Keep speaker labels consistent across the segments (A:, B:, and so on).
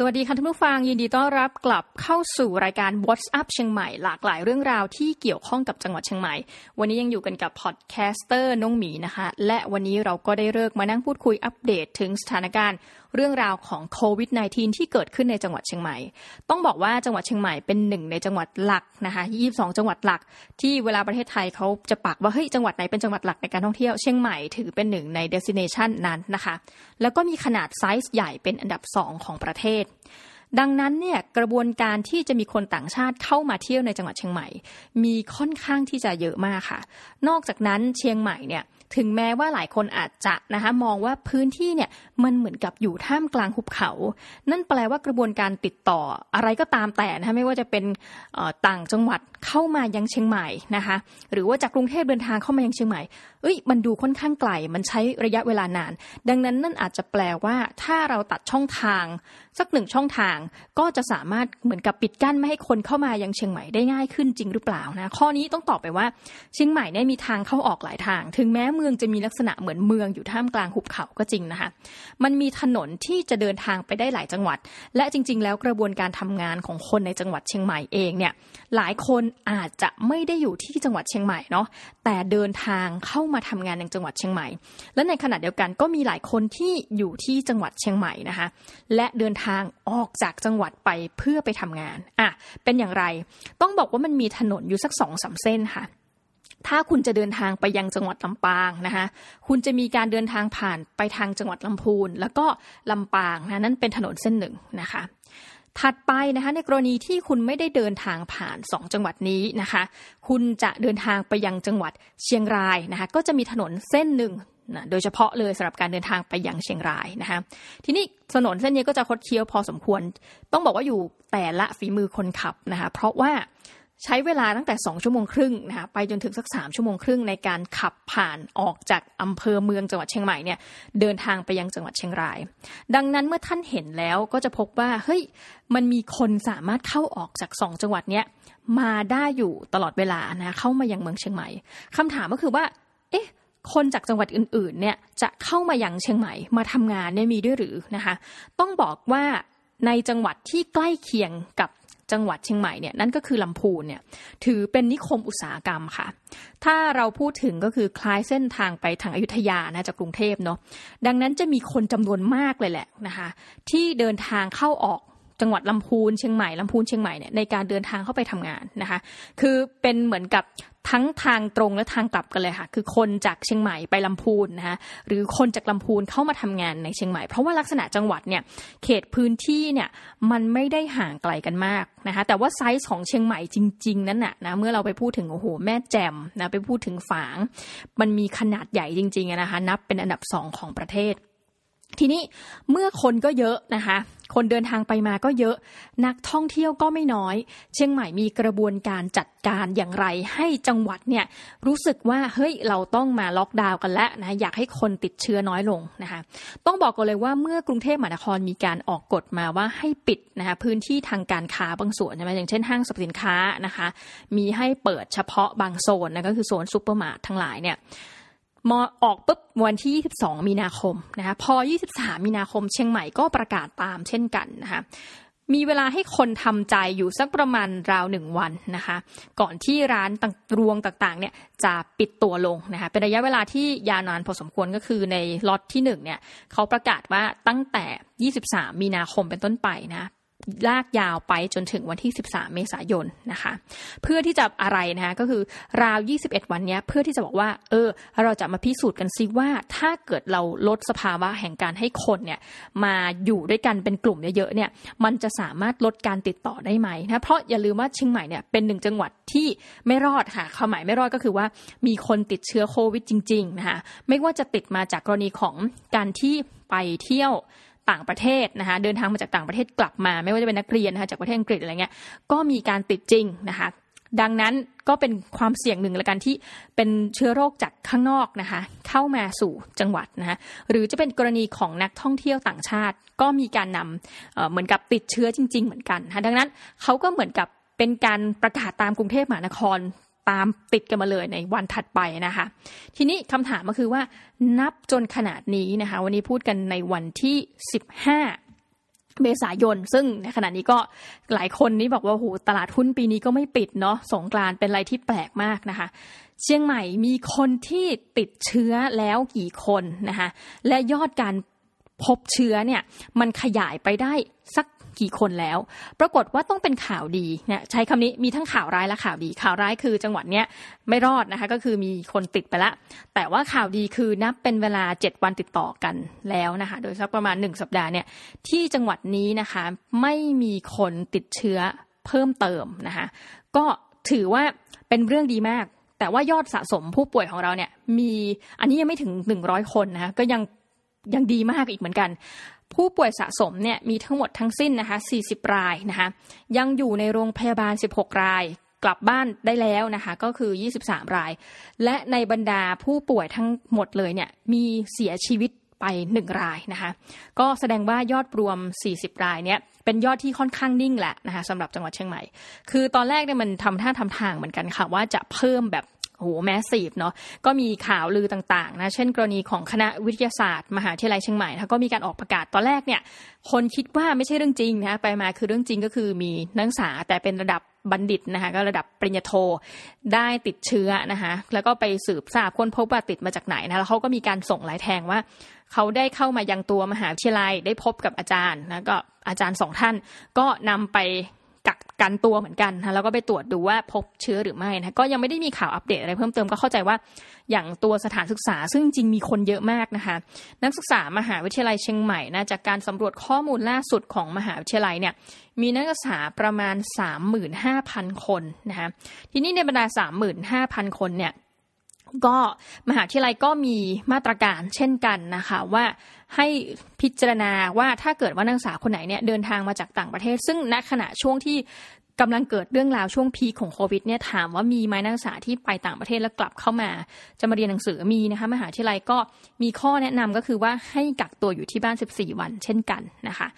A: สวัสดีค่ะท่านผู้ฟังยินดีต้อนรับกลับเข้าสู่รายการ What's Up เชียงใหม่หลากหลายเรื่องราวที่เกี่ยวข้องกับจังหวัดเชียงใหม่ วันนี้ยังอยู่กันกับ podcaster น้องหมีนะคะ และวันนี้เราก็ได้ฤกษ์มานั่งพูดคุยอัปเดตถึงสถานการณ์เรื่องราวของโควิด -19 ที่เกิดขึ้นในจังหวัดเชียงใหม่ ต้องบอกว่าจังหวัดเชียงใหม่เป็นหนึ่งในจังหวัดหลักนะคะ22 จังหวัดหลัก ที่เวลาประเทศไทยเขาจะปักว่าเฮ้ยจังหวัดไหนเป็นจังหวัดหลักในการท่องเที่ยวเชียงใหม่ถือเป็นหนึ่งใน destination นั้นนะคะ แล้วก็มีขนาดไซส์ใหญ่เป็นอันดับ 2 ของประเทศ ดังนั้นเนี่ยกระบวนการที่จะมีคนต่างชาติเข้ามาเที่ยวในจังหวัดเชียงใหม่ มีค่อนข้างที่จะเยอะมากค่ะ นอกจากนั้นเชียงใหม่เนี่ยถึงแม้ว่าหลายคนอาจจะนะคะมองว่าพื้นที่เนี่ยมันเหมือนกับอยู่ท่ามกลางหุบเขา นั่นแปลว่ากระบวนการติดต่ออะไรก็ตามแต่นะคะไม่ว่าจะเป็นต่างจังหวัดเข้ามายังเชียงใหม่นะคะหรือว่าจากกรุงเทพเดินทางเข้ามายังเชียงใหม่เอ้ยมันดูค่อนข้างไกลมันใช้ระยะเวลานาน ดังนั้นนั่นอาจจะแปลว่าถ้าเราตัดช่องทาง สักหนึ่งช่องทางก็จะสามารถเหมือนกับปิดกั้นไม่ให้คนเข้ามายังเชียงใหม่ได้ง่ายขึ้นจริงหรือเปล่านะข้อนี้ต้องตอบไปว่าเชียงใหม่เนี่ยมีทางเข้าออกหลายทาง ถึงแม้เมืองจะมีลักษณะเหมือนเมืองอยู่ท่ามกลางหุบเขาก็จริงนะคะมันมีถนนที่จะเดินทางไปได้หลายจังหวัด และจริง ๆ แล้วกระบวนการทำงานของคนในจังหวัดเชียงใหม่เองเนี่ยหลายคนอาจจะไม่ได้อยู่ที่จังหวัดเชียงใหม่เนาะแต่เดินทางเข้ามาทำงานในจังหวัดเชียงใหม่ และในขณะเดียวกันก็มีหลายคนที่อยู่ที่จังหวัดเชียงใหม่นะคะและเดินทางออกจากจังหวัดไปเพื่อไปทำงานอะเป็นอย่างไรต้องบอกว่ามันมีถนนอยู่สักสองสาเส้นค่ะ ถ้าคุณจะเดินทางไปยังจังหวัดลำปางนะคะคุณจะมีการเดินทางผ่านไปทางจังหวัดลำพูน แล้วก็ลำปางนะนั่นเป็นถนนเส้นหนึ่งนะคะถัดไปนะคะในกรณีที่คุณไม่ได้เดินทางผ่าน 2 จังหวัดนี้นะคะ คุณจะเดินทางไปยังจังหวัดเชียงรายนะคะก็จะมีถนนเส้นหนึ่ง นะโดยเฉพาะเลยสำหรับการเดินทางไปยังเชียงรายนะคะทีนี้ถนนเส้นนี้ก็จะคดเคี้ยวพอสมควร ต้องบอกว่าอยู่แต่ละฝีมือคนขับนะคะเพราะว่าใช้เวลาตั้งแต่ 2 ชั่วโมงครึ่งนะคะไปจนถึงสัก 3 ชั่วโมงครึ่งในการขับผ่านออกจากอำเภอเมืองจังหวัดเชียงใหม่เนี่ยเดินทางไปยังจังหวัดเชียงราย ดังนั้นเมื่อท่านเห็นแล้วก็จะพบว่าเฮ้ยมันมีคนสามารถเข้าออกจาก 2 จังหวัดเนี้ยมาได้อยู่ตลอดเวลานะเข้ามายังเมืองเชียงใหม่คำถามก็คือว่า เอ๊ะ คนจากจังหวัดอื่นๆเนี่ยจะเข้ามาอยังเชียงใหม่มาทำงานเนี่ยมีด้วยหรือนะคะต้องบอกว่าในจังหวัดที่ใกล้เคียงกับจังหวัดเชียงใหม่เนี่ยนั่นก็คือลำพูนเนี่ยถือเป็นนิคมอุตสาหกรรมค่ะ ถ้าเราพูดถึงก็คือคล้ายเส้นทางไปทางอายุธยานะจากกรุงเทพเนาะดังนั้นจะมีคนจำนวนมากเลยแหละนะคะที่เดินทางเข้าออกจังหวัดลำพูนเชียงใหม่ลำพูนเชียงใหม่เนี่ยในการเดินทางเข้าไปทำงานนะคะคือเป็นเหมือนกับ ทั้งทางตรงและทางกลับกันเลยค่ะ คือคนจากเชียงใหม่ไปลำพูนนะคะหรือคนจากลำพูนเข้ามาทำงานในเชียงใหม่ เพราะว่าลักษณะจังหวัดเนี่ยเขตพื้นที่เนี่ยมันไม่ได้ห่างไกลกันมากนะคะแต่ว่าไซส์ของเชียงใหม่จริง ๆ นั้นน่ะนะเมื่อเราไปพูดถึงโอ้โหแม่แจ่มนะไปพูดถึงฝาง มันมีขนาดใหญ่จริงๆนะคะนับเป็นอันดับสองของประเทศ ทีนี้เมื่อคนก็เยอะนะคะ คนเดินทางไปมาก็เยอะ นักท่องเที่ยวก็ไม่น้อย เชียงใหม่มีกระบวนการจัดการอย่างไร ให้จังหวัดเนี่ยรู้สึกว่าเฮ้ยเราต้องมาล็อกดาวน์กันแล้วนะอยากให้คนติดเชื้อน้อยลงนะคะต้องบอกกันเลยว่าเมื่อกรุงเทพมหานครมีการออกกฎมาว่าให้ปิดนะคะพื้นที่ทางการค้าบางส่วนใช่ไหมอย่างเช่นห้างสรรพสินค้านะคะ มีให้เปิดเฉพาะบางโซนนะก็คือโซนซูเปอร์มาร์ททั้งหลายเนี่ย พอออกปุ๊บวันที่ 22 มีนาคมนะคะพอ 23 มีนาคม เชียงใหม่ก็ประกาศตามเช่นกันนะคะมีเวลาให้คนทำใจอยู่สักประมาณราวหนึ่งวันนะคะ ก่อนที่ร้านต่างรวงต่างๆเนี่ยจะปิดตัวลงนะคะเป็นระยะเวลาที่ยาวนานพอสมควรก็คือในล็อตที่1เนี่ยเขาประกาศว่าตั้งแต่ 23 มีนาคมเป็นต้นไปนะ ลากยาวไปจนถึงวันที่ 13 เมษายนนะคะ เพื่อที่จะอะไรนะคะก็คือราว 21 วันนี้เพื่อที่จะบอกว่า เออ เราจะมาพิสูจน์กันซิว่า ถ้าเกิดเราลดสภาวะแห่งการให้คนเนี่ยมาอยู่ด้วยกันเป็นกลุ่มเยอะๆเนี่ยมันจะสามารถลดการติดต่อได้ไหมนะเพราะอย่าลืมว่าเชียงใหม่เนี่ยเป็นหนึ่งจังหวัดที่ไม่รอดค่ะความหมายไม่รอดก็คือว่ามีคนติดเชื้อโควิดจริงๆนะคะไม่ว่าจะติดมาจากกรณีของการที่ไปเที่ยว ต่างประเทศนะคะเดินทางมาจากต่างประเทศกลับมา ไม่ว่าจะเป็นนักเรียนนะคะจากประเทศอังกฤษอะไรเงี้ยก็มีการติดจริงนะคะดังนั้นก็เป็นความเสี่ยงหนึ่งละกันที่เป็นเชื้อโรคจากข้างนอกนะคะ เข้ามาสู่จังหวัดนะคะหรือจะเป็นกรณีของนักท่องเที่ยวต่างชาติ ก็มีการนำเหมือนกับติดเชื้อจริง ๆ เหมือนกันนะคะดังนั้นเขาก็เหมือนกับเป็นการประกาศตามกรุงเทพมหานคร ตามติดกันมาเลยในวันถัดไปนะคะ ทีนี้คำถามก็คือว่านับจนขนาดนี้นะคะ วันนี้พูดกันในวันที่ 15 เมษายน ซึ่งในขณะนี้ก็หลายคนนี่บอกว่าโหตลาดหุ้นปีนี้ก็ไม่ปิดเนาะสงกรานเป็นอะไรที่แปลกมากนะคะ เชียงใหม่มีคนที่ติดเชื้อแล้วกี่คนนะคะ และยอดการพบเชื้อเนี่ยมันขยายไปได้สัก กี่คนแล้ว ปรากฏว่าต้องเป็นข่าวดีเนี่ยใช้คำนี้มีทั้งข่าวร้ายและข่าวดี ข่าวร้ายคือจังหวัดเนี้ยไม่รอดนะคะก็คือมีคนติดไปละ แต่ว่าข่าวดีคือนับเป็นเวลา 7 วันติดต่อกันแล้วนะคะโดยสักประมาณ 1 สัปดาห์เนี่ยที่จังหวัดนี้นะคะไม่มีคนติดเชื้อเพิ่มเติมนะคะก็ถือว่าเป็นเรื่องดีมาก แต่ว่ายอดสะสมผู้ป่วยของเราเนี่ยมีอันนี้ยังไม่ถึง 100 คนนะคะก็ยังยังดีมากอีกเหมือนกัน ผู้ป่วยสะสมเนี่ยมีทั้งหมดทั้งสิ้นนะคะ 40 รายนะคะยังอยู่ในโรงพยาบาล 16 รายกลับบ้านได้แล้วนะคะก็คือ 23 ราย และในบรรดาผู้ป่วยทั้งหมดเลยเนี่ยมีเสียชีวิตไป 1 รายนะคะก็แสดงว่ายอดรวม 40 รายเนี่ยเป็นยอดที่ค่อนข้างนิ่งแหละนะคะสำหรับจังหวัดเชียงใหม่ คือตอนแรกเนี่ยมันทำท่าทำทางเหมือนกันค่ะว่าจะเพิ่มแบบ โหแมสซีฟเนาะก็มีข่าวลือต่างๆนะเช่น กรณีของคณะวิทยาศาสตร์ มหาวิทยาลัยเชียงใหม่ก็มีการออกประกาศตอนแรกเนี่ย คนคิดว่าไม่ใช่เรื่องจริงนะไปมาคือเรื่องจริงก็คือมีนักศึกษาแต่เป็นระดับบัณฑิตนะคะก็ระดับปริญญาโทได้ติดเชื้อนะคะแล้วก็ไปสืบทราบค้นพบว่าติดมาจากไหนนะแล้วเขาก็มีการส่งหลายแทงว่าเขาได้เข้ามายังตัวมหาวิทยาลัยได้พบกับอาจารย์นะก็อาจารย์สองท่านก็นำไป กักกันตัวเหมือนกันนะแล้วก็ไปตรวจดูว่าพบเชื้อหรือไม่นะก็ยังไม่ได้มีข่าวอัปเดตอะไรเพิ่มเติมก็เข้าใจว่าอย่างตัวสถานศึกษาซึ่งจริงมีคนเยอะมากนะคะ นักศึกษามหาวิทยาลัยเชียงใหม่นะจากการสำรวจข้อมูลล่าสุดของมหาวิทยาลัยเนี่ยมีนักศึกษาประมาณ 35,000 คนนะคะทีนี้ในบรรดา 35,000 คนเนี่ย ก็มหาวิทยาลัยก็มีมาตรการเช่นกันนะคะว่าให้พิจารณาว่าถ้าเกิดว่านักศึกษาคนไหนเนี่ยเดินทางมาจากต่างประเทศ ซึ่งณขณะช่วงที่กำลังเกิดเรื่องราวช่วงพีของโควิดเนี่ยถามว่ามีไหมนักศึกษาที่ไปต่างประเทศแล้วกลับเข้ามา จะมาเรียนหนังสือมีนะคะมหาวิทยาลัยก็มีข้อแนะนำก็คือว่าให้กักตัวอยู่ที่บ้าน 14 วันเช่นกันนะคะ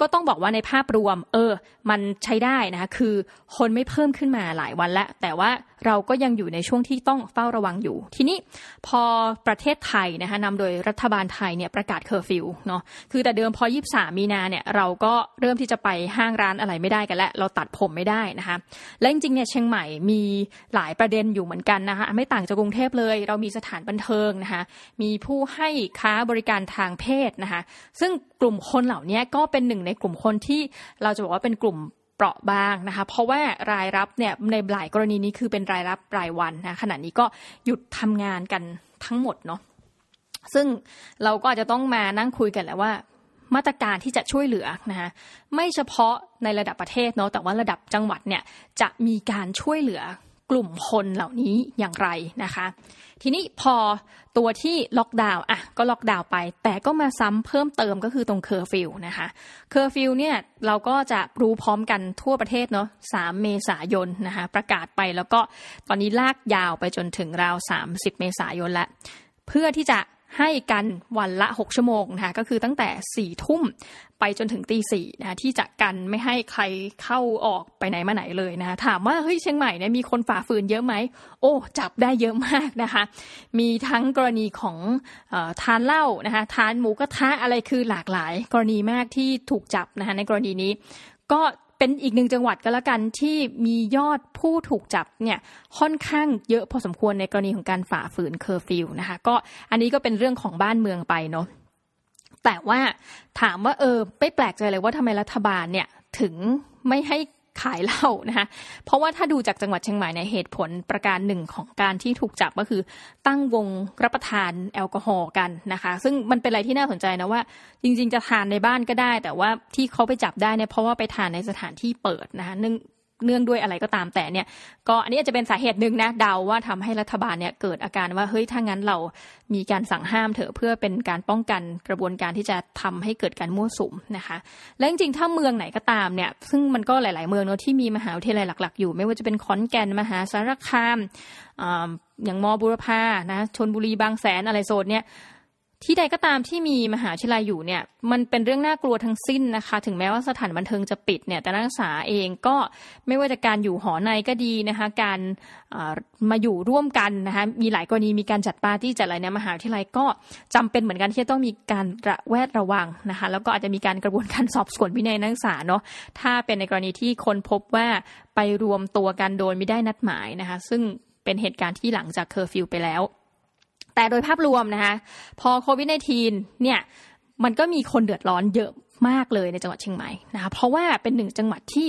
A: ก็ต้องบอกว่าในภาพรวม เออ มันใช้ได้นะคะคือคนไม่เพิ่มขึ้นมาหลายวันแล้ว แต่ว่าเราก็ยังอยู่ในช่วงที่ต้องเฝ้าระวังอยู่ ทีนี้พอประเทศไทยนะคะนำโดยรัฐบาลไทยเนี่ยประกาศเคอร์ฟิวเนาะคือแต่เดิมพอ 23 มีนาเนี่ยเราก็เริ่มที่จะไปห้างร้านอะไรไม่ได้กันแล้ว เราตัดผมไม่ได้นะคะและจริงๆเนี่ยเชียงใหม่มีหลายประเด็นอยู่เหมือนกันนะคะไม่ต่างจากกรุงเทพเลย เรามีสถานบันเทิงนะคะมีผู้ให้ค้าบริการทางเพศนะคะซึ่ง กลุ่มคนเหล่านี้ก็เป็นหนึ่งในกลุ่มคนที่เราจะบอกว่าเป็นกลุ่มเปราะบางนะคะ เพราะว่ารายรับเนี่ยในหลายกรณีนี้คือเป็นรายรับรายวันนะขณะนี้ก็หยุดทำงานกันทั้งหมดเนาะซึ่งเราก็อาจจะต้องมานั่งคุยกันแหละว่า มาตรการที่จะช่วยเหลือนะคะไม่เฉพาะในระดับประเทศเนาะแต่ว่าระดับจังหวัดเนี่ยจะมีการช่วยเหลือ กลุ่มคนเหล่านี้อย่างไรนะคะ ทีนี้พอตัวที่ล็อกดาวน์อะก็ล็อกดาวน์ไป แต่ก็มาซ้ำเพิ่มเติมก็คือตรงเคอร์ฟิวนะคะเคอร์ฟิวเนี่ยเราก็จะรู้พร้อมกันทั่วประเทศเนาะ3 เมษายนนะคะประกาศไปแล้วก็ตอนนี้ลากยาวไปจนถึงราว 30 เมษายนแล้วเพื่อที่จะ ให้กันวันละ 6 ชั่วโมงนะคะก็คือตั้งแต่4ี่ทุ่มไปจนถึงตีสี่นะคะที่จะกันไม่ให้ใครเข้าออกไปไหนมาไหนเลยนะคะถามว่าเฮ้ยเชียงใหม่เนี่ยมีคนฝ่าฝืนเยอะไหมโอ้จับได้เยอะมากนะคะ มีทั้งกรณีของอทานเหล้านะคะทานหมูกระทะอะไรคือหลากหลาย กรณีมากที่ถูกจับนะคะในกรณีนี้ก็ เป็นอีกหนึ่งจังหวัดก็แล้วกันที่มียอดผู้ถูกจับเนี่ยค่อนข้างเยอะพอสมควรในกรณีของการฝ่าฝืนเคอร์ฟิวนะคะก็อันนี้ก็เป็นเรื่องของบ้านเมืองไปเนาะแต่ว่าถามว่าเออไม่แปลกใจเลยว่าทำไมรัฐบาลเนี่ยถึงไม่ให้ ขายเหล้านะคะเพราะว่าถ้าดูจากจังหวัดเชียงใหม่ในเหตุผลประการหนึ่งของการที่ถูกจับก็คือตั้งวงรับประทานแอลกอฮอล์กันนะคะ ซึ่งมันเป็นอะไรที่น่าสนใจนะว่า จริง ๆ จะทานในบ้านก็ได้ แต่ว่าที่เขาไปจับได้เนี่ยเพราะว่าไปทานในสถานที่เปิดนะคะนึ่ง เนื่องด้วยอะไรก็ตามแต่เนี่ย ก็อันนี้อาจจะเป็นสาเหตุหนึ่งนะเดาว่าทำให้รัฐบาลเนี่ยเกิดอาการว่าเฮ้ยถ้างั้นเรามีการสั่งห้ามเถอะเพื่อเป็นการป้องกันกระบวนการที่จะทำให้เกิดการมั่วสุมนะคะ และจริงๆถ้าเมืองไหนก็ตามเนี่ยซึ่งมันก็หลาย ๆ เมืองเนาะที่มีมหาวิทยาลัยหลัก ๆ อยู่ ไม่ว่าจะเป็นขอนแก่นมหาสารคามอย่างมอบุรพานะชนบุรีบางแสนอะไรโซนเนี่ย ที่ใดก็ตามที่มีมหาวิทยาลัยอยู่เนี่ยมันเป็นเรื่องน่ากลัวทั้งสิ้นนะคะ ถึงแม้ว่าสถานบันเทิงจะปิดเนี่ยแต่นักศึกษาเองก็ไม่ว่าจะการอยู่หอในก็ดีนะคะการมาอยู่ร่วมกันนะคะมีหลายกรณีมีการจัดปาร์ตี้จัดอะไรเนี่ยมหาวิทยาลัยก็จำเป็นเหมือนกันที่จะต้องมีการระแวดระวังนะคะแล้วก็อาจจะมีการกระบวนการสอบสวนวินัยนักศึกษาเนาะถ้าเป็นในกรณีที่คนพบว่าไปรวมตัวกันโดยไม่ได้นัดหมายนะคะซึ่งเป็นเหตุการณ์ที่หลังจากเคอร์ฟิวไปแล้ว แต่โดยภาพรวมนะคะพอโควิด -19 เนี่ยมันก็มีคนเดือดร้อนเยอะมากเลยในจังหวัดเชียงใหม่นะคะเพราะว่าเป็นหนึ่งจังหวัดที่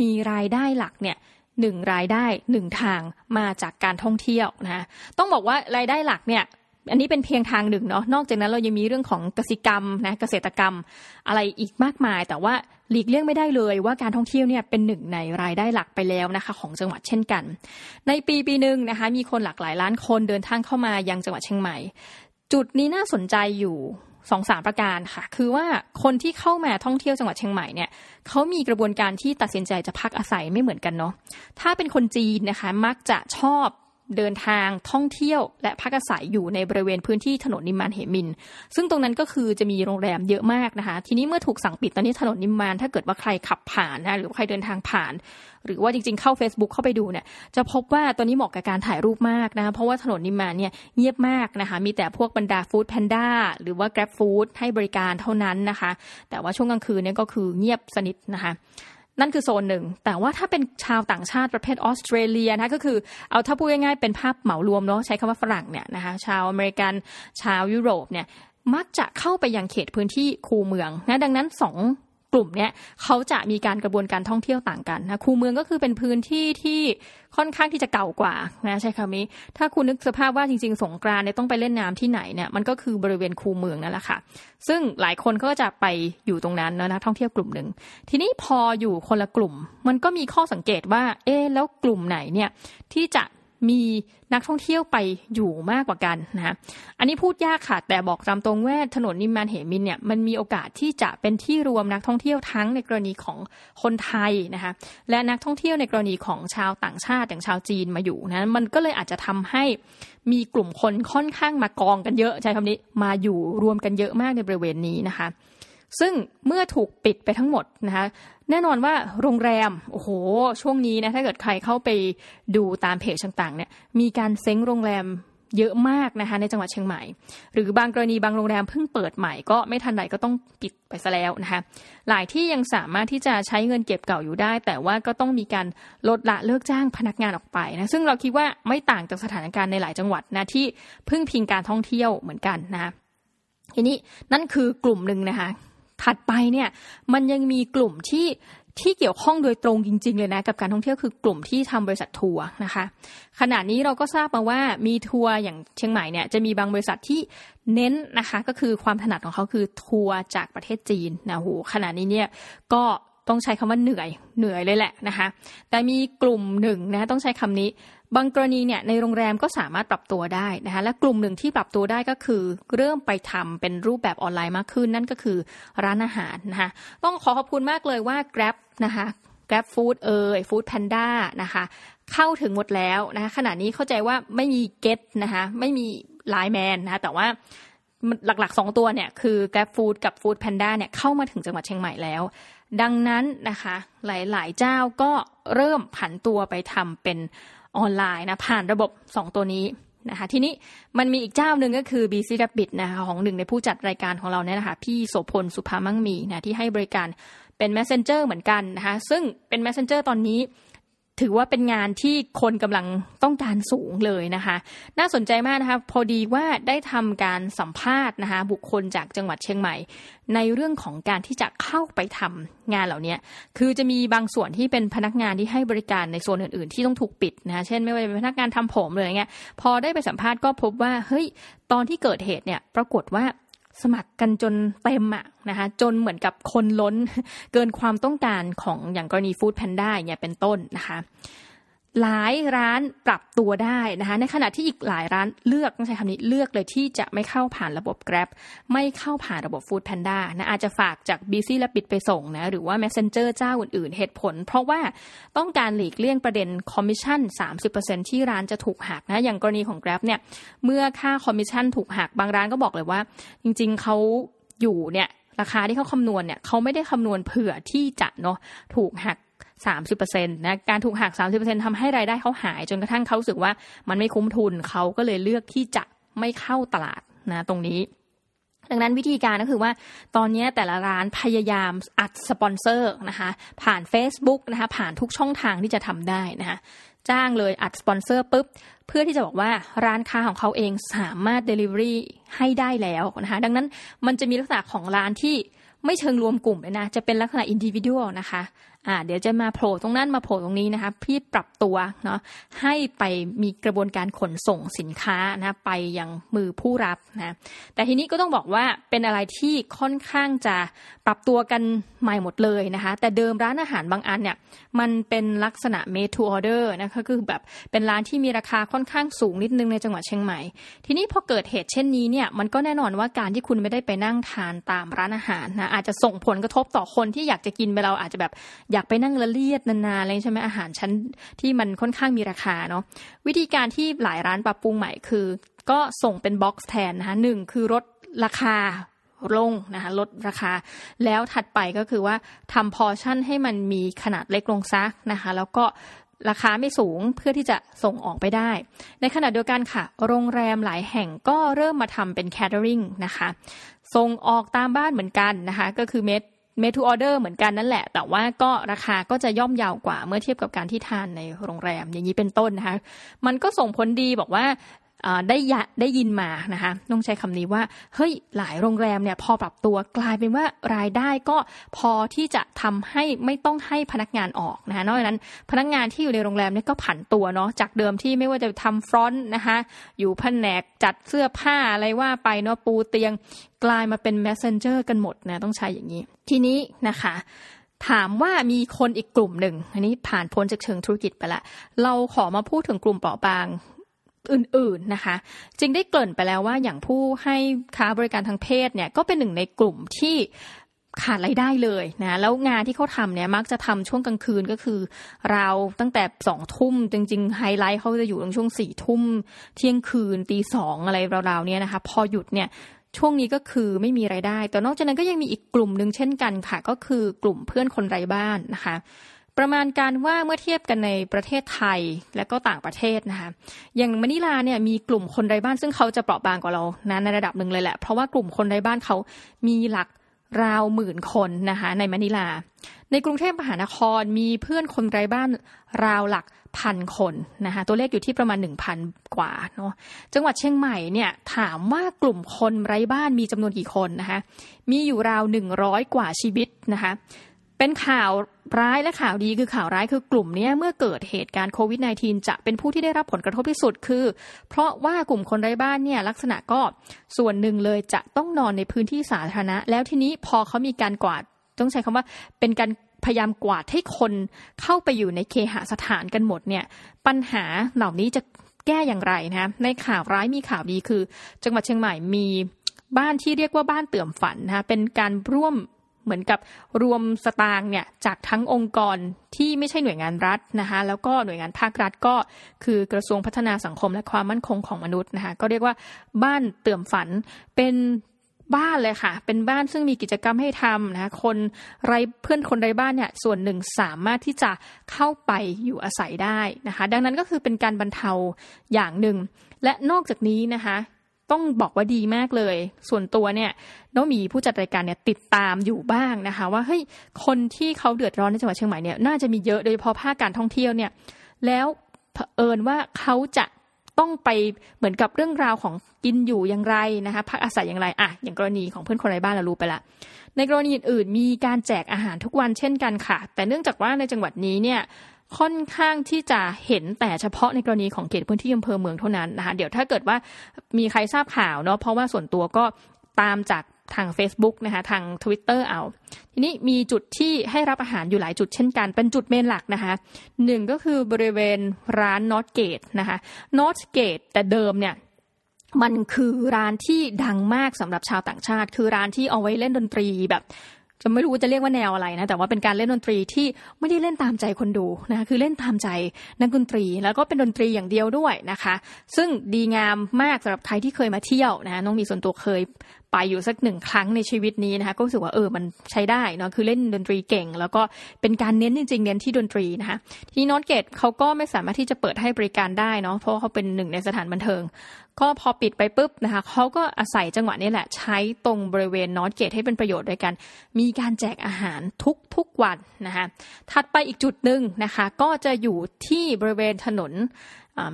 A: มีรายได้หลักเนี่ยหนึ่งรายได้หนึ่งทางมาจากการท่องเที่ยวนะต้องบอกว่ารายได้หลักเนี่ย อันนี้เป็นเพียงทางหนึ่งเนาะนอกจากนั้นเรายังมีเรื่องของกสิกรรมนะเกษตรกรรมอะไรอีกมากมาย แต่ว่าหลีกเลี่ยงไม่ได้เลยว่าการท่องเที่ยวเนี่ยเป็นหนึ่งในรายได้หลักไปแล้วนะคะของจังหวัดเช่นกัน ในปีปีหนึ่งนะคะมีคนหลากหลายล้านคนเดินทางเข้ามายังจังหวัดเชียงใหม่ จุดนี้น่าสนใจอยู่สองสามประการค่ะ คือว่าคนที่เข้ามาท่องเที่ยวจังหวัดเชียงใหม่เนี่ยเขามีกระบวนการที่ตัดสินใจจะพักอาศัยไม่เหมือนกันเนาะถ้าเป็นคนจีนนะคะมักจะชอบ เดินทางท่องเที่ยวและพักอาศัยอยู่ในบริเวณพื้นที่ถนนนิมมานเหมิน ซึ่งตรงนั้นก็คือจะมีโรงแรมเยอะมากนะคะ ทีนี้เมื่อถูกสั่งปิดตอนนี้ถนนนิมมานถ้าเกิดว่าใครขับผ่านนะหรือใครเดินทางผ่าน หรือว่าจริงๆเข้า Facebook เข้าไปดูเนี่ยจะพบว่าตอนนี้เหมาะกับการถ่ายรูปมากนะคะเพราะว่าถนนนิมมานเนี่ยเงียบมากนะคะมีแต่พวกบรรดา Foodpanda หรือว่า Grab Food ให้บริการเท่านั้นนะคะ แต่ว่าช่วงกลางคืนเนี่ยก็คือเงียบสนิทนะคะ นั่นคือโซนหนึ่ง แต่ว่าถ้าเป็นชาวต่างชาติประเภทออสเตรเลียนะก็คือเอาถ้าพูดง่ายๆเป็นภาพเหมารวมเนาะใช้คำว่าฝรั่งเนี่ยนะคะชาวอเมริกันชาวยุโรปเนี่ยมักจะเข้าไปยังเขตพื้นที่คูเมืองนะดังนั้นสอง กลุ่มเนี้ยเขาจะมีการกระบวนการท่องเที่ยวต่างกันนะคูเมืองก็คือเป็นพื้นที่ที่ค่อนข้างที่จะเก่ากว่านะใช่คำนี้ถ้าคุณนึกสภาพว่าจริง ๆ สงกรานเนี่ยต้องไปเล่นน้ำที่ไหนเนี่ยมันก็คือบริเวณคูเมืองนั่นแหละค่ะ ซึ่งหลายคนก็จะไปอยู่ตรงนั้นนะนักท่องเที่ยวกลุ่มหนึ่งทีนี้พออยู่คนละกลุ่ม มันก็มีข้อสังเกตว่า เอ๊แล้วกลุ่มไหนเนี่ยที่จะ มีนักท่องเที่ยวไปอยู่มากกว่ากันนะอันนี้พูดยากค่ะ แต่บอกตามตรงว่าถนนนิมมานเหมินเนี่ยมันมีโอกาสที่จะเป็นที่รวมนักท่องเที่ยวทั้งในกรณีของคนไทยนะคะและนักท่องเที่ยวในกรณีของชาวต่างชาติอย่างชาวจีนมาอยู่นะมันก็เลยอาจจะทำให้มีกลุ่มคนค่อนข้างมากองกันเยอะใช้คำนี้มาอยู่รวมกันเยอะมากในบริเวณนี้นะคะ ซึ่งเมื่อถูกปิดไปทั้งหมดนะคะแน่นอนว่าโรงแรมโอ้โห ช่วงนี้นะถ้าเกิดใครเข้าไปดูตามเพจต่างๆเนี่ยมีการเซ้งโรงแรมเยอะมากนะคะในจังหวัดเชียงใหม่ หรือบางกรณีบางโรงแรมเพิ่งเปิดใหม่ก็ไม่ทันไรก็ต้องปิดไปซะแล้วนะคะหลายที่ยังสามารถที่จะใช้เงินเก็บเก่าอยู่ได้ แต่ว่าก็ต้องมีการลดละเลิกจ้างพนักงานออกไปนะซึ่งเราคิดว่าไม่ต่างจากสถานการณ์ในหลายจังหวัดนะที่พึ่งพิงการท่องเที่ยวเหมือนกันนะทีนี้นั่นคือกลุ่มหนึ่งนะคะ ถัดไปเนี่ยมันยังมีกลุ่มที่ที่เกี่ยวข้องโดยตรงจริง ๆ เลยนะกับการท่องเที่ยวคือกลุ่มที่ทำบริษัททัวร์นะคะขณะนี้เราก็ทราบมาว่ามีทัวร์อย่างเชียงใหม่เนี่ยจะมีบางบริษัทที่เน้นนะคะ ก็คือความถนัดของเขาคือทัวร์จากประเทศจีนนะโหขณะนี้เนี่ยก็ต้องใช้คำว่าเหนื่อยเหนื่อยเลยแหละนะคะแต่มีกลุ่มหนึ่งนะต้องใช้คำนี้ บางกรณีเนี่ยในโรงแรมก็สามารถปรับตัวได้นะคะและกลุ่มหนึ่งที่ปรับตัวได้ก็คือ เริ่มไปทำเป็นรูปแบบออนไลน์มากขึ้น นั่นก็คือร้านอาหารนะคะต้องขอขอบคุณมากเลยว่า Grab นะคะ Grab Food เอ่ย Food Panda นะคะเข้าถึงหมดแล้วนะคะขณะนี้เข้าใจว่าไม่มี Get นะคะไม่มีไลน์แมนนะคะแต่ว่าหลักๆสองตัวเนี่ยคือ Grab Food กับ Food Panda เนี่ยเข้ามาถึงจังหวัดเชียงใหม่แล้ว ดังนั้นนะคะหลายๆเจ้าก็เริ่มผันตัวไปทำเป็น ออนไลน์นะผ่านระบบ 2 ตัวนี้นะคะทีนี้มันมีอีกเจ้าหนึ่งก็คือ BC Rabbit นะคะของหนึ่งในผู้จัดรายการของเราเนี่ยนะคะพี่โสพลสุภามั่งมีนะที่ให้บริการเป็น Messenger เหมือนกันนะคะซึ่งเป็น Messenger ตอนนี้ ถือว่าเป็นงานที่คนกำลังต้องการสูงเลยนะคะ น่าสนใจมากนะคะพอดีว่าได้ทำการสัมภาษณ์นะคะบุคคลจากจังหวัดเชียงใหม่ ในเรื่องของการที่จะเข้าไปทำงานเหล่านี้คือจะมีบางส่วนที่เป็นพนักงานที่ให้บริการในโซนอื่นๆ ที่ต้องถูกปิดนะคะเช่นไม่ว่าจะเป็นพนักงานทำผมเลยอะไรเงี้ยพอได้ไปสัมภาษณ์ก็พบว่าเฮ้ยตอนที่เกิดเหตุเนี่ยปรากฏว่า สมัครกันจนเต็มอะนะคะจนเหมือนกับคนล้นเกินความต้องการของอย่างกรณี Foodpanda เนี่ยเป็นต้นนะคะ หลายร้านปรับตัวได้นะคะ ในขณะที่อีกหลายร้านเลือกต้องใช้คำนี้เลือกเลยที่จะไม่เข้าผ่านระบบ Grab ไม่เข้าผ่านระบบ Food Panda นะอาจจะฝากจาก Busy และปิดไปส่งนะหรือว่า Messenger เจ้าอื่นๆ เหตุผล เพราะว่าต้องการหลีกเลี่ยงประเด็นคอมมิชชั่น 30%ที่ร้านจะถูกหักนะอย่างกรณีของ Grab เนี่ยเมื่อค่าคอมมิชชั่นถูกหักบางร้านก็บอกเลยว่า จริง ๆเขาอยู่เนี่ยราคาที่เขาคำนวณเนี่ยเขาไม่ได้คำนวณเผื่อที่จะเนาะถูกหัก 30%นะการถูกหัก 30%ทำให้รายได้เขาหาย จนกระทั่งเขารู้สึกว่ามันไม่คุ้มทุนเขาก็เลยเลือกที่จะไม่เข้าตลาดนะตรงนี้ ดังนั้นวิธีการก็คือว่าตอนนี้แต่ละร้านพยายามอัดสปอนเซอร์นะคะผ่าน Facebook นะคะผ่านทุกช่องทางที่จะทำได้นะคะจ้างเลยอัดสปอนเซอร์ปุ๊บเพื่อที่จะบอกว่าร้านค้าของเขาเองสามารถ Delivery ให้ได้แล้วนะคะดังนั้นมันจะมีลักษณะของร้านที่ไม่เชิงรวมกลุ่มเลยนะ จะเป็นลักษณะอินดิวิวดนะคะ อ่าเดี๋ยวจะมาโผล่ตรงนั้นมาโผล่ตรงนี้นะคะพี่ปรับตัวเนาะให้ไปมีกระบวนการขนส่งสินค้านะไปยังมือผู้รับนะแต่ทีนี้ก็ต้องบอกว่าเป็นอะไรที่ค่อนข้างจะปรับตัวกันใหม่หมดเลยนะคะแต่เดิมร้านอาหารบางอันเนี่ยมันเป็นลักษณะ made to order นะคะคือแบบเป็นร้านที่มีราคาค่อนข้างสูงนิดนึงในจังหวัดเชียงใหม่ ทีนี้พอเกิดเหตุเช่นนี้เนี่ยมันก็แน่นอนว่าการที่คุณไม่ได้ไปนั่งทานตามร้านอาหารนะอาจจะส่งผลกระทบต่อคนที่อยากจะกินไปเราอาจจะแบบอยากไปนั่งละเลียดนานๆอะไรใช่ไหมอาหารชั้นที่มันค่อนข้างมีราคาเนาะวิธีการที่หลายร้านปรับปรุงใหม่คือ ก็ส่งเป็นบ็อกซ์แทนนะคะหนึ่งคือลดราคาลงนะคะลดราคา แล้วถัดไปก็คือว่าทำพอชั่นให้มันมีขนาดเล็กลงซักนะคะ แล้วก็ราคาไม่สูงเพื่อที่จะส่งออกไปได้ ในขณะเดียวกันค่ะ โรงแรมหลายแห่งก็เริ่มมาทำเป็น catering นะคะ ส่งออกตามบ้านเหมือนกันนะคะ ก็คือเม็ด เมทูออเดอร์เหมือนกันนั่นแหละ แต่ว่าก็ราคาก็จะย่อมยาวกว่าเมื่อเทียบกับการที่ทานในโรงแรม อย่างนี้เป็นต้นนะคะ มันก็ส่งผลดีบอกว่า ได้ยได้ยินมานะคะต้องใช้คำนี้ว่าเฮ้ยหลายโรงแรมเนี่ยพอปรับตัวกลายเป็นว่ารายได้ก็พอที่จะทำให้ไม่ต้องให้พนักงานออกนะคะนอกจากนั้นพนักงานที่อยู่ในโรงแรมเนี่ยก็ผันตัวเนาะจากเดิมที่ไม่ว่าจะทำฟรอนต์นะคะอยู่แผนกจัดเสื้อผ้าอะไรว่าไปเนาะปูเตียงกลายมาเป็น messenger กันหมดนะต้องใช้อย่างนี้ ทีนี้นะคะถามว่ามีคนอีกกลุ่มหนึ่ง อันนี้ผ่านพ้นจากเชิงธุรกิจไปละ เราขอมาพูดถึงกลุ่มเปราะบาง อื่นๆนะคะจึงได้เกริ่นไปแล้วว่าอย่างผู้ให้ค้าบริการทางเพศเนี่ยก็เป็นหนึ่งในกลุ่มที่ขาดรายได้เลยนะแล้วงานที่เขาทำเนี่ยมักจะทำช่วงกลางคืนก็คือ เราตั้งแต่สองทุ่มจริง ๆ ไฮไลท์เขาจะอยู่ตรงช่วงสี่ทุ่มเที่ยงคืนตีสองอะไรราวๆเนี่ยนะคะพอหยุดเนี่ยช่วงนี้ก็คือไม่มีไรายได้ แต่นอกจากนั้นก็ยังมีอีกกลุ่มหนึ่งเช่นกันค่ะ ก็คือกลุ่มเพื่อนคนไร้บ้านนะคะ ประมาณการว่าเมื่อเทียบกันในประเทศไทยและก็ต่างประเทศนะคะอย่างมะนิลาเนี่ยมีกลุ่มคนไร้บ้านซึ่งเขาจะเปราะบางกว่าเรานะในระดับหนึ่งเลยแหละ เพราะว่ากลุ่มคนไร้บ้านเขามีหลักราวหมื่นคนนะคะในมะนิลา ในกรุงเทพมหานครมีเพื่อนคนไร้บ้านราวหลักพันคนนะคะตัวเลขอยู่ที่ประมาณ 1,000 กว่าเนาะจังหวัดเชียงใหม่เนี่ยถามว่ากลุ่มคนไร้บ้านมีจำนวนกี่คนนะคะมีอยู่ราว 100 กว่าชีวิตนะคะ เป็นข่าวร้ายและข่าวดีคือข่าวร้ายคือกลุ่มนี้เมื่อเกิดเหตุการณ์โควิด -19 จะเป็นผู้ที่ได้รับผลกระทบที่สุดคือ เพราะว่ากลุ่มคนไร้บ้านเนี่ยลักษณะก็ส่วนหนึ่งเลยจะต้องนอนในพื้นที่สาธารณะ แล้วทีนี้พอเขามีการกวาดต้องใช้คำว่าเป็นการพยายามกวาดให้คนเข้าไปอยู่ในเคหสถานกันหมดเนี่ยปัญหาเหล่านี้จะแก้อย่างไรนะในข่าวร้ายมีข่าวดีคือ จังหวัดเชียงใหม่มีบ้านที่เรียกว่าบ้านเตื่อมฝันนะคะเป็นการร่วม เหมือนกับรวมสตางค์เนี่ยจากทั้งองค์กรที่ไม่ใช่หน่วยงานรัฐนะคะแล้วก็หน่วยงานภาครัฐก็คือกระทรวงพัฒนาสังคมและความมั่นคงของมนุษย์นะคะก็เรียกว่าบ้านเตื่อมฝันเป็นบ้านเลยค่ะ เป็นบ้านซึ่งมีกิจกรรมให้ทำนะคะคนไรเพื่อนคนไรบ้านเนี่ยส่วนหนึ่งสามารถที่จะเข้าไปอยู่อาศัยได้นะคะ ดังนั้นก็คือเป็นการบรรเทาอย่างหนึ่ง และนอกจากนี้นะคะ ต้องบอกว่าดีมากเลย ส่วนตัวเนี่ยน้องมีผู้จัดรายการเนี่ยติดตามอยู่บ้างนะคะ ว่าเฮ้ยคนที่เขาเดือดร้อนในจังหวัดเชียงใหม่เนี่ยน่าจะมีเยอะโดยเฉพาะภาคการท่องเที่ยวเนี่ย แล้วเผอิญว่าเขาจะต้องไปเหมือนกับเรื่องราวของกินอยู่อย่างไรนะคะพักอาศัยอย่างไรอะอย่างกรณีของเพื่อนคนไร้บ้านเรารู้ไปละ ในกรณีอื่นมีการแจกอาหารทุกวันเช่นกันค่ะ แต่เนื่องจากว่าในจังหวัดนี้เนี่ย ค่อนข้างที่จะเห็นแต่เฉพาะในกรณีของเขตพื้นที่อำเภอเมืองเท่านั้นนะคะเดี๋ยวถ้าเกิดว่ามีใครทราบข่าวเนาะเพราะว่าส่วนตัวก็ตามจากทาง Facebook นะคะทาง Twitter เอา ทีนี้มีจุดที่ให้รับอาหารอยู่หลายจุดเช่นกัน เป็นจุดเมนหลักนะคะหนึ่งก็คือบริเวณร้านนอตเกตนะคะนอตเกตแต่เดิมเนี่ยมันคือร้านที่ดังมากสำหรับชาวต่างชาติ คือร้านที่เอาไว้เล่นดนตรีแบบ จะไม่รู้จะเรียกว่าแนวอะไรนะ แต่ว่าเป็นการเล่นดนตรีที่ไม่ได้เล่นตามใจคนดูนะคะคือเล่นตามใจนักดนตรี แล้วก็เป็นดนตรีอย่างเดียวด้วยนะคะ ซึ่งดีงามมากสำหรับใครที่เคยมาเที่ยวนะน้องมีส่วนตัวเคยไปอยู่สักหนึ่งครั้งในชีวิตนี้นะคะก็รู้สึกว่าเออมันใช้ได้เนาะคือเล่นดนตรีเก่ง แล้วก็เป็นการเน้นจริงๆเน้นที่ดนตรีนะคะทีนี้นอตเกตเขาก็ไม่สามารถที่จะเปิดให้บริการได้เนาะเพราะเขาเป็นหนึ่งในสถานบันเทิง ก็พอปิดไปปุ๊บนะคะเขาก็อาศัยจังหวะนี้แหละ ใช้ตรงบริเวณ North Gate ให้เป็นประโยชน์ด้วยกัน มีการแจกอาหารทุกทุกวันนะคะถัดไปอีกจุดหนึ่งนะคะก็จะอยู่ที่บริเวณถนน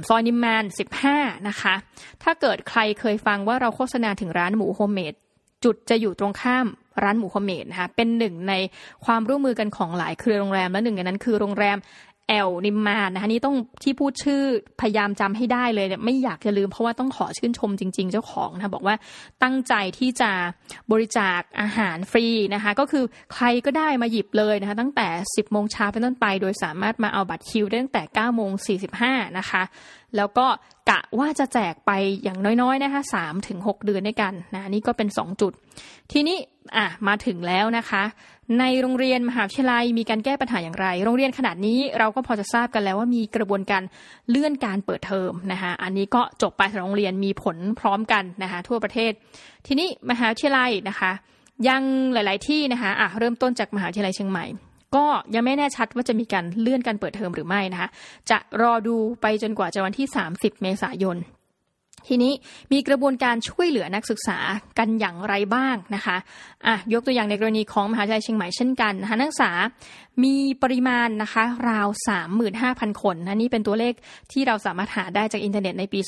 A: ซอยนิมมาน15 นะคะ ถ้าเกิดใครเคยฟังว่าเราโฆษณาถึงร้านหมูโฮมเมดจุดจะอยู่ตรงข้ามร้านหมูโฮมเมดนะคะเป็นหนึ่งในความร่วมมือกันของหลายเครือโรงแรมและหนึ่งในนั้นคือโรงแรม แอลนิมมานนะคะนี่ต้องที่พูดชื่อพยายามจำให้ได้เลยเนี่ยไม่อยากจะลืมเพราะว่าต้องขอชื่นชมจริง ๆ เจ้าของนะบอกว่าตั้งใจที่จะบริจาคอาหารฟรีนะคะก็คือใครก็ได้มาหยิบเลยนะคะตั้งแต่ 10 โมงเช้าเป็นต้นไป โดยสามารถมาเอาบัตรคิวได้ตั้งแต่ 9 โมง 45 นะคะแล้วก็กะว่าจะแจกไปอย่างน้อยๆนะคะสามถึงหกเดือนด้วยกันนะนี่ก็เป็นสองจุด ทีนี้อะมาถึงแล้วนะคะ ในโรงเรียนมหาวิทยาลัยมีการแก้ปัญหาอย่างไร โรงเรียนขนาดนี้เราก็พอจะทราบกันแล้วว่ามีกระบวนการเลื่อนการเปิดเทอมนะคะอันนี้ก็จบไปสำหรับโรงเรียนมีผลพร้อมกันนะคะทั่วประเทศ ทีนี้มหาวิทยาลัยนะคะยังหลาย ๆ ที่นะคะอะเริ่มต้นจากมหาวิทยาลัยเชียงใหม่ ก็ยังไม่แน่ชัดว่าจะมีการเลื่อนการเปิดเทอมหรือไม่นะคะจะรอดูไปจนกว่าจะวันที่ 30 เมษายน ทีนี้มีกระบวนการช่วยเหลือนักศึกษากันอย่างไรบ้างนะคะอะยกตัวอย่างในกรณีของมหาวิทยาลัยเชียงใหม่เช่นกันนะคะนักศึกษามีปริมาณนะคะราว 35,000 คนนะนี่เป็นตัวเลขที่เราสามารถหาได้จากอินเทอร์เน็ตในปี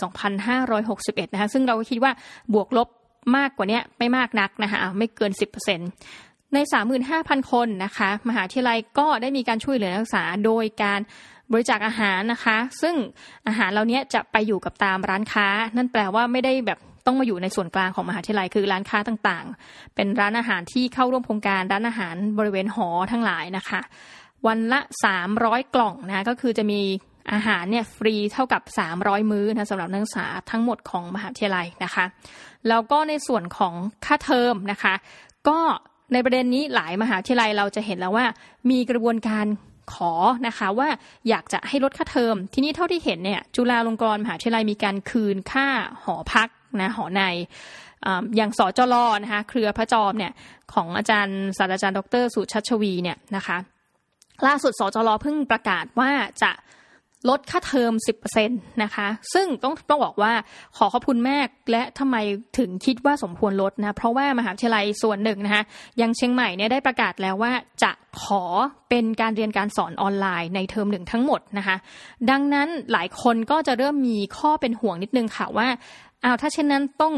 A: 2561 นะคะซึ่งเราก็คิดว่าบวกลบมากกว่านี้ไม่มากนักนะคะไม่เกิน 10% ใน 35,000 คนนะคะ มหาวิทยาลัยก็ได้มีการช่วยเหลือนักศึกษาโดยการบริจาคอาหารนะคะ ซึ่งอาหารเหล่านี้จะไปอยู่กับตามร้านค้า นั่นแปลว่าไม่ได้แบบต้องมาอยู่ในส่วนกลางของมหาวิทยาลัยคือร้านค้าต่างๆ เป็นร้านอาหารที่เข้าร่วมโครงการร้านอาหารบริเวณหอทั้งหลายนะคะ วันละ 300 กล่องนะก็คือจะมีอาหารเนี่ยฟรีเท่ากับ 300 มื้อนะสำหรับนักศึกษาทั้งหมดของมหาวิทยาลัยนะคะ แล้วก็ในส่วนของค่าเทอมนะคะ ก็ ในประเด็นนี้หลายมหาวิทยาลัยเราจะเห็นแล้วว่า มีกระบวนการขอนะคะว่าอยากจะให้ลดค่าเทอม ทีนี้เท่าที่เห็นเนี่ยจุฬาลงกรณ์มหาวิทยาลัยมีการคืนค่าหอพักนะหอในอย่างสจลนะคะเครือพระจอมเนี่ยของอาจารย์ศาสตราจารย์ดรสุชัชวีเนี่ยนะคะล่าสุดสจลเพิ่งประกาศว่าจะ ลดค่าเทอม 10%นะคะ ซึ่งต้องต้องบอกว่าขอขอบคุณแม่และทำไมถึงคิดว่าสมควรลดนะเพราะว่ามหาวิทยาลัยส่วนหนึ่งนะคะยังเชียงใหม่เนี่ยได้ประกาศแล้วว่าจะขอเป็นการเรียนการสอนออนไลน์ในเทอมหนึ่งทั้งหมดนะคะ ดังนั้นหลายคนก็จะเริ่มมีข้อเป็นห่วงนิดนึงค่ะว่าอ้าวถ้าเช่นนั้นต้อง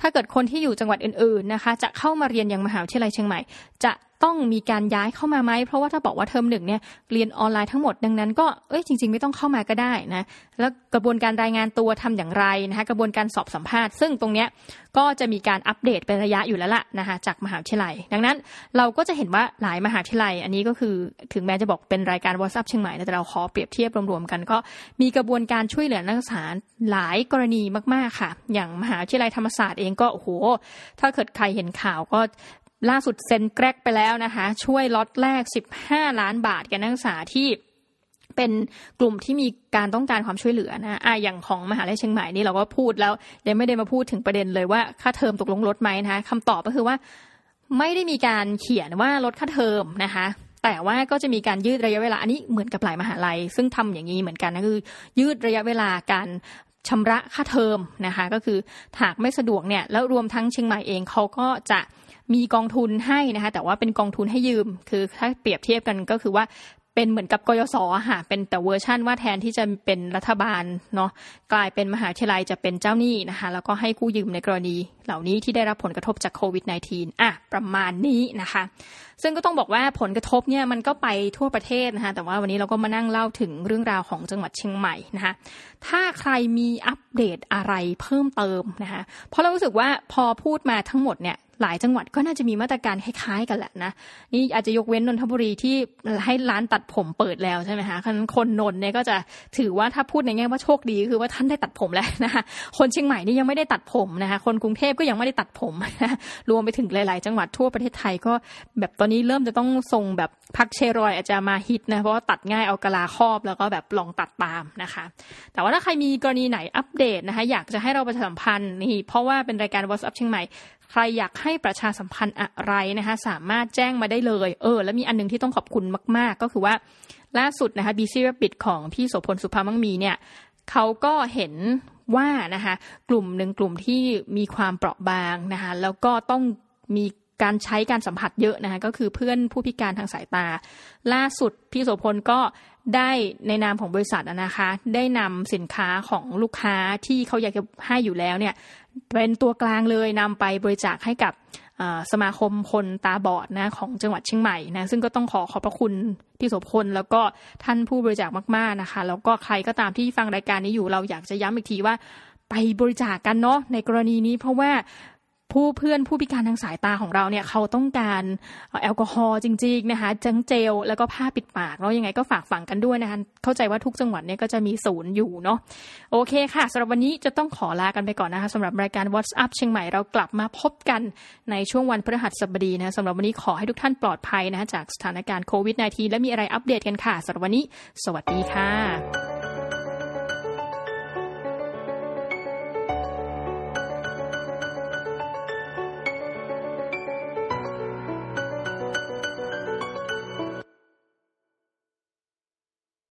A: ถ้าเกิดคนที่อยู่จังหวัดอื่นๆนะคะ จะเข้ามาเรียนยังมหาวิทยาลัยเชียงใหม่ จะ ต้องมีการย้ายเข้ามาไหม เพราะว่าถ้าบอกว่าเทอมหนึ่งเนี่ยเรียนออนไลน์ทั้งหมดดังนั้นก็เอ้ยจริง ๆ ไม่ต้องเข้ามาก็ได้นะแล้วกระบวนการรายงานตัวทำอย่างไรนะคะกระบวนการสอบสัมภาษณ์ ซึ่งตรงเนี้ยก็จะมีการอัปเดตเป็นระยะอยู่แล้วล่ะนะคะจากมหาวิทยาลัย ดังนั้นเราก็จะเห็นว่าหลายมหาวิทยาลัย อันนี้ก็คือถึงแม้จะบอกเป็นรายการวอทซัพเชียงใหม่แต่เราขอเปรียบเทียบรวมๆกัน ก็มีกระบวนการช่วยเหลือนักศึกษาหลายกรณีมากๆค่ะ อย่างมหาวิทยาลัยธรรมศาสตร์เองก็โอ้โหถ้าเกิดใครเห็นข่าวก็ ล่าสุดเซ็นแกรกไปแล้วนะคะ ช่วยล็อตแรก 15 ล้านบาทแก่นักศึกษาที่เป็นกลุ่มที่มีการต้องการความช่วยเหลือนะอะอย่างของมหาลัยเชียงใหม่นี่เราก็พูดแล้วยังไม่ได้มาพูดถึงประเด็นเลยว่าค่าเทอมตกลงลดไหมนะคะคำตอบก็คือว่าไม่ได้มีการเขียนว่าลดค่าเทอมนะคะ แต่ว่าก็จะมีการยืดระยะเวลาอันนี้เหมือนกับหลายมหาลัย ซึ่งทำอย่างนี้เหมือนกันนะคือ ยืดระยะเวลาการ ชำระค่าเทอมนะคะก็คือหากไม่สะดวกเนี่ยแล้วรวมทั้งเชียงใหม่เองเขาก็จะมีกองทุนให้นะคะแต่ว่าเป็นกองทุนให้ยืมคือถ้าเปรียบเทียบกันก็คือว่า เป็นเหมือนกับกยศค่ะเป็นแต่เวอร์ชั่นว่าแทนที่จะเป็นรัฐบาลเนาะกลายเป็นมหาวิทยาลัยจะเป็นเจ้าหนี้นะคะแล้วก็ให้กู้ยืมในกรณีเหล่านี้ที่ได้รับผลกระทบจากโควิด -19 อะประมาณนี้นะคะ ซึ่งก็ต้องบอกว่าผลกระทบเนี่ยมันก็ไปทั่วประเทศนะคะแต่ว่าวันนี้เราก็มานั่งเล่าถึงเรื่องราวของจังหวัดเชียงใหม่นะคะถ้าใครมีอัปเดตอะไรเพิ่มเติมนะคะเพราะเรารู้สึกว่าพอพูดมาทั้งหมดเนี่ย หลายจังหวัดก็น่าจะมีมาตรการคล้ายๆกันแหละนะ นี่อาจจะยกเว้นนนทบุรีที่ให้ร้านตัดผมเปิดแล้วใช่ไหมคะคนนนเนี่ยก็จะถือว่าถ้าพูดในแง่ว่าโชคดีคือว่าท่านได้ตัดผมแล้วนะคะคนเชียงใหม่นี่ยังไม่ได้ตัดผมนะคะคนกรุงเทพก็ยังไม่ได้ตัดผมนะรวมไปถึงหลาย ๆ จังหวัดทั่วประเทศไทยก็แบบตอนนี้เริ่มจะต้องทรงแบบพักเชรอยอาจจะมาฮิตนะเพราะว่าตัดง่ายเอากะลาครอบแล้วก็แบบลองตัดตามนะคะ แต่ว่าถ้าใครมีกรณีไหนอัปเดตนะคะอยากจะให้เราประชาสัมพันธ์นี่เพราะว่าเป็นรายการ WhatsApp เชียงใหม่ ใครอยากให้ประชาสัมพันธ์อะไรนะคะสามารถแจ้งมาได้เลย เออ แล้วมีอันนึงที่ต้องขอบคุณมาก ๆ ก็คือว่าล่าสุดนะคะ BC Rabbit ของพี่โสพลสุภามังมีเนี่ยเขาก็เห็นว่านะคะกลุ่มหนึ่งกลุ่มที่มีความเปราะบางนะคะแล้วก็ต้องมีการใช้การสัมผัสเยอะนะคะก็คือเพื่อนผู้พิการทางสายตา ล่าสุดพี่โสพลก็ได้ในนามของบริษัทนะคะ ได้นำสินค้าของลูกค้าที่เขาอยากจะให้อยู่แล้วเนี่ย เป็นตัวกลางเลยนำไปบริจาคให้กับสมาคมคนตาบอดนะของจังหวัดเชียงใหม่นะซึ่งก็ต้องขอขอบพระคุณพี่โสพลแล้วก็ท่านผู้บริจาคมากๆนะคะ แล้วก็ใครก็ตามที่ฟังรายการนี้อยู่เราอยากจะย้ำอีกทีว่าไปบริจาคกกันเนาะในกรณีนี้เพราะว่า ผู้เพื่อนผู้พิการทางสายตาของเราเนี่ยเขาต้องการแอลกอฮอล์จริงๆนะคะจังเจลแล้วก็ผ้าปิดปากแล้วยังไงก็ฝากฝังกันด้วยนะคะเข้าใจว่าทุกจังหวัดเนี่ยก็จะมีศูนย์อยู่เนาะโอเคค่ะสำหรับวันนี้จะต้องขอลากันไปก่อนนะคะสำหรับรายการ What's Up เชียงใหม่เรากลับมาพบกันในช่วงวันพฤหัสบดีนะสำหรับวันนี้ขอให้ทุกท่านปลอดภัยนะคะจากสถานการณ์โควิด -19 และมีอะไรอัปเดตกันค่ะสำหรับวันนี้ สวัสดีค่ะ